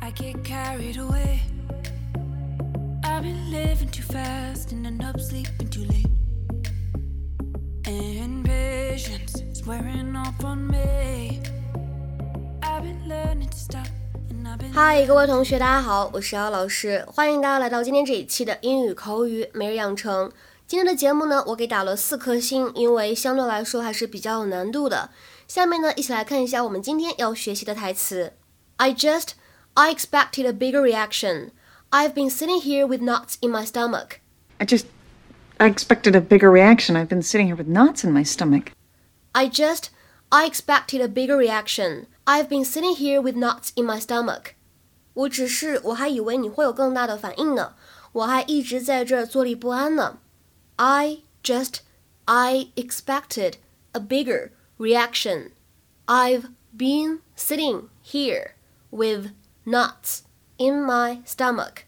I get carried away. I've been living too fast and end up sleeping too late. And is wearing off on me. I've been learning to stop. and I've been 嗨，各位同学，大家好，我是姚老师，欢迎大家来到今天这一期的英语口语每日养成。今天的节目呢，我给打了四颗星，因为相对来说还是比较有难度的。下面呢，一起来看一下我们今天要学习的台词。I just, I expected a bigger reaction. I've been sitting here with knots in my stomach. I just. I expected a bigger reaction. I've been sitting here with knots in my stomach. I just, I expected a bigger reaction. I've been sitting here with knots in my stomach. 我只是，我还以为你会有更大的反应呢，我还一直在这儿坐立不安呢。I just, I expected a bigger reaction. I've been sitting here with knots in my stomach.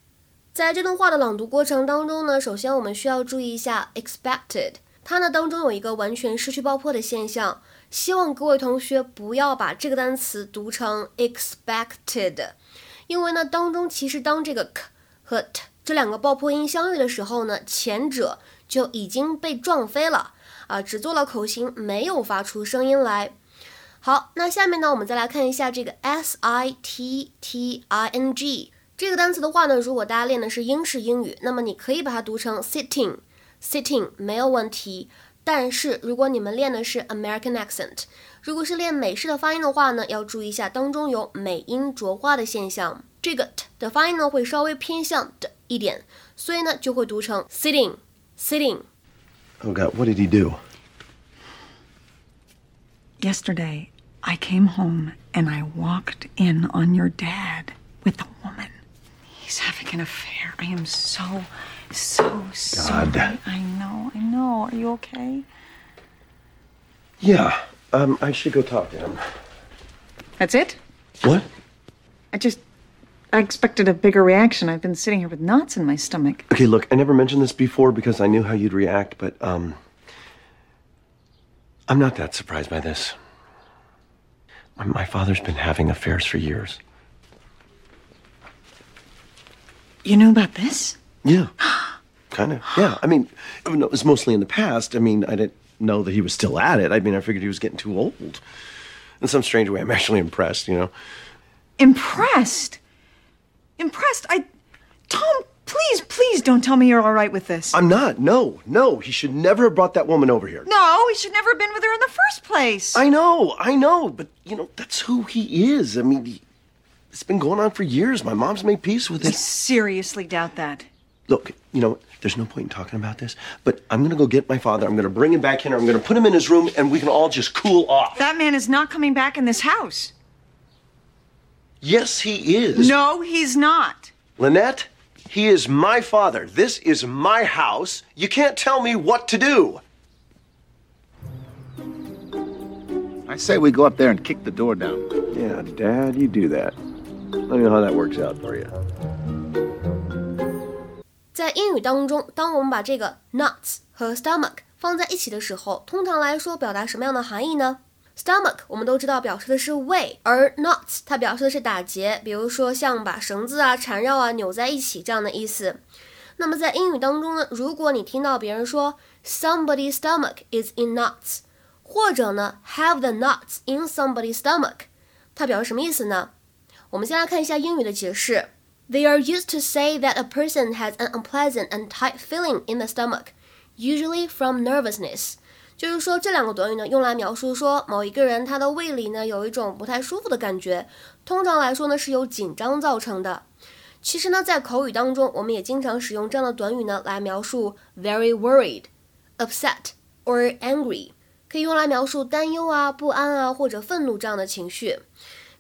在这段话的朗读过程当中呢，首先我们需要注意一下 expected，它呢当中有一个完全失去爆破的现象，希望各位同学不要把这个单词读成 expected，因为呢当中其实当这个 k 和 t 这两个爆破音相遇的时候呢，前者就已经被撞飞了啊，只做了口型，没有发出声音来。好，那下面呢，我们再来看一下这个 s i t t i n g。这个单词的话呢，如果大家练的是英式英语，那么你可以把它读成 sitting，sitting 没有问题。但是如果你们练的是 American accent，如果是练美式的发音的话呢，要注意一下当中有美音浊化的现象，这个 t 的发音呢会稍微偏向的一点，所以呢就会读成 sitting，sitting。Oh God, what did he do? Yesterday, I came home and I walked in on your dad with a woman. He's having an affair. I am so, so sorry. God. I know, I know. Are you okay? Yeah, um, I should go talk to him. That's it? What? I just. I expected a bigger reaction. I've been sitting here with knots in my stomach. Okay, look, I never mentioned this before because I knew how you'd react, but, um, I'm not that surprised by this. My, father's been having affairs for years. You knew about this? Yeah. kind of. Yeah. I mean, it was mostly in the past. I mean, I didn't know that he was still at it. I mean, I figured he was getting too old. In some strange way, I'm actually impressed, you know? Impressed. Impressed. I. Tom, please, please don't tell me you're all right with this. I'm not. No, no. He should never have brought that woman over here. no, he should never have been with her in the first place. I know, I know, but you know that's who he is. I mean, he, it's been going on for years. My mom's made peace with it. I seriously doubt that. Look, you know, there's no point in talking about this, but I'm gonna go get my father. I'm gonna bring him back here. I'm gonna put him in his room, and we can all just cool off. That man is not coming back in this house. yes, he is. No, he's not. Lynette, he is my father. This is my house. You can't tell me what to do. I say we go up there and kick the door down. Yeah, Dad, you do that. Let me know how that works out for you. 在英语当中，当我们把这个 nuts 和 stomach 放在一起的时候，通常来说表达什么样的含义呢 ？stomach 我们都知道表示的是胃，而 nuts 它表示的是打结，比如说像把绳子啊缠绕啊扭在一起这样的意思。那么在英语当中呢，如果你听到别人说 somebody's stomach is in knots，或者呢 have the nuts in somebody's stomach，它表示什么意思呢？我们先来看一下英语的解释。They are used to say that a person has an unpleasant and tight feeling in the stomach, usually from nervousness. 就是说，这两个短语呢，用来描述说某一个人他的胃里呢有一种不太舒服的感觉，通常来说呢是由紧张造成的。其实呢，在口语当中，我们也经常使用这样的短语呢来描述 very worried, upset or angry，可以用来描述担忧啊、不安啊或者愤怒这样的情绪。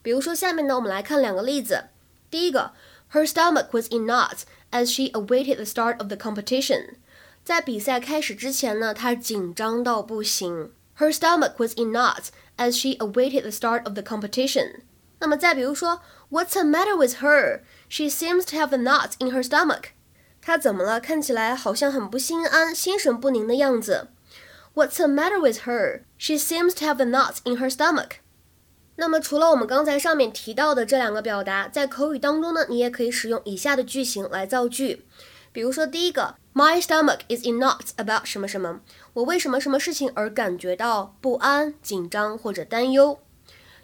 比如说，下面呢，我们来看两个例子。第一个，Her stomach was in knots as she awaited the start of the competition。在比赛开始之前呢，她紧张到不行。Her stomach was in knots as she awaited the start of the competition。那么再比如说，What's the matter with her? She seems to have the knots in her stomach。她怎么了？看起来好像很不心安、心神不宁的样子。What's the matter with her? She seems to have the knots in her stomach。 那么除了我们刚才上面提到的这两个表达，在口语当中呢，你也可以使用以下的句型来造句。 比如说第一个，My stomach is in knots about 什么什么，我为什么什么事情而感觉到不安、紧张或者担忧。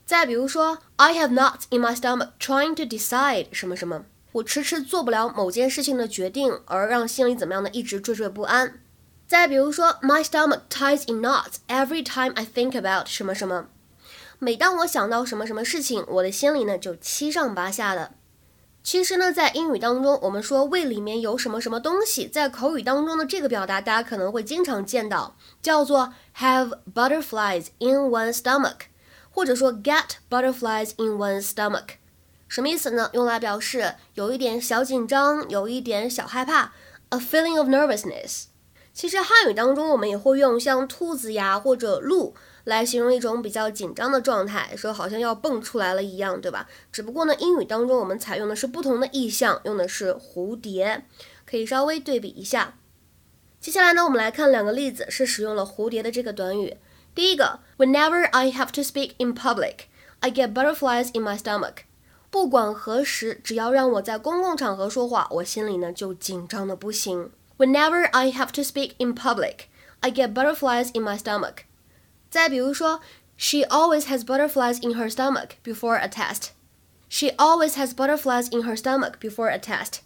再比如说，I have knots in my stomach trying to decide 什么什么，我迟迟做不了某件事情的决定，而让心里怎么样呢？一直惴惴不安。再比如说，My stomach ties in knots every time I think about 什么什么，每当我想到什么什么事情，我的心里呢就七上八下的。其实呢，在英语当中，我们说胃里面有什么什么东西，在口语当中的这个表达，大家可能会经常见到，叫做 have butterflies in one's stomach。或者说 get butterflies in one's stomach，什么意思呢？用来表示有一点小紧张，有一点小害怕，a feeling of nervousness。其实汉语当中我们也会用像兔子呀或者鹿来形容一种比较紧张的状态，说好像要蹦出来了一样，对吧？只不过呢，英语当中我们采用的是不同的意象，用的是蝴蝶，可以稍微对比一下。接下来呢，我们来看两个例子，是使用了蝴蝶的这个短语。第一个，Whenever I have to speak in public, I get butterflies in my stomach。不管何时，只要让我在公共场合说话，我心里呢就紧张的不行。Whenever I have to speak in public, I get butterflies in my stomach。再比如说，She always has butterflies in her stomach before a test. She always has butterflies in her stomach before a test.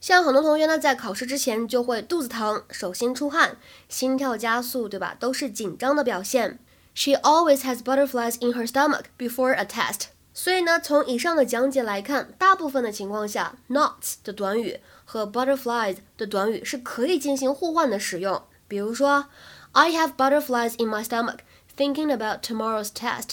像很多同学呢，在考试之前就会肚子疼、手心出汗、心跳加速，对吧？都是紧张的表现。She always has butterflies in her stomach before a test。 所以呢，从以上的讲解来看，大部分的情况下，knots 的短语和 butterflies 的短语是可以进行互换的使用。比如说，I have butterflies in my stomach thinking about tomorrow's test。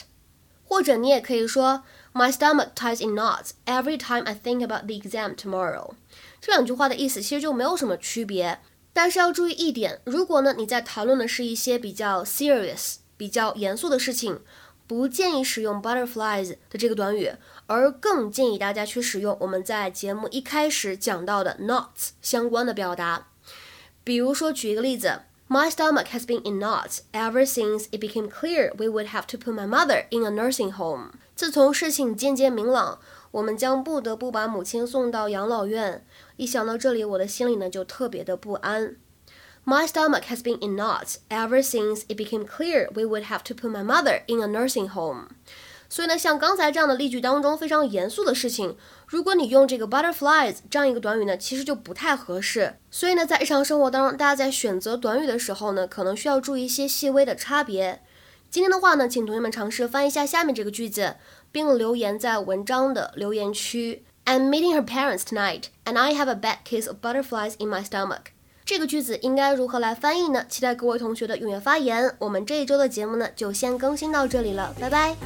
或者你也可以说，My stomach ties in knots every time I think about the exam tomorrow。这两句话的意思其实就没有什么区别，但是要注意一点，如果呢你在谈论的是一些比较 serious、比较严肃的事情，不建议使用 butterflies 的这个短语，而更建议大家去使用我们在节目一开始讲到的 knots 相关的表达。比如说，举一个例子，My stomach has been in knots ever since it became clear we would have to put my mother in a nursing home。自从事情渐渐明朗。我们将不得不把母亲送到养老院。一想到这里，我的心里呢就特别的不安。My stomach has been in knots ever since it became clear we would have to put my mother in a nursing home。所以呢，像刚才这样的例句当中非常严肃的事情，如果你用这个 butterflies 这样一个短语呢，其实就不太合适。所以呢，在日常生活当中，大家在选择短语的时候呢，可能需要注意一些细微的差别。今天的话呢，请同学们尝试翻译一下下面这个句子。并留言在文章的留言区。I'm meeting her parents tonight, and I have a bad case of butterflies in my stomach。这个句子应该如何来翻译呢？期待各位同学的踊跃发言。我们这一周的节目呢，就先更新到这里了，拜拜。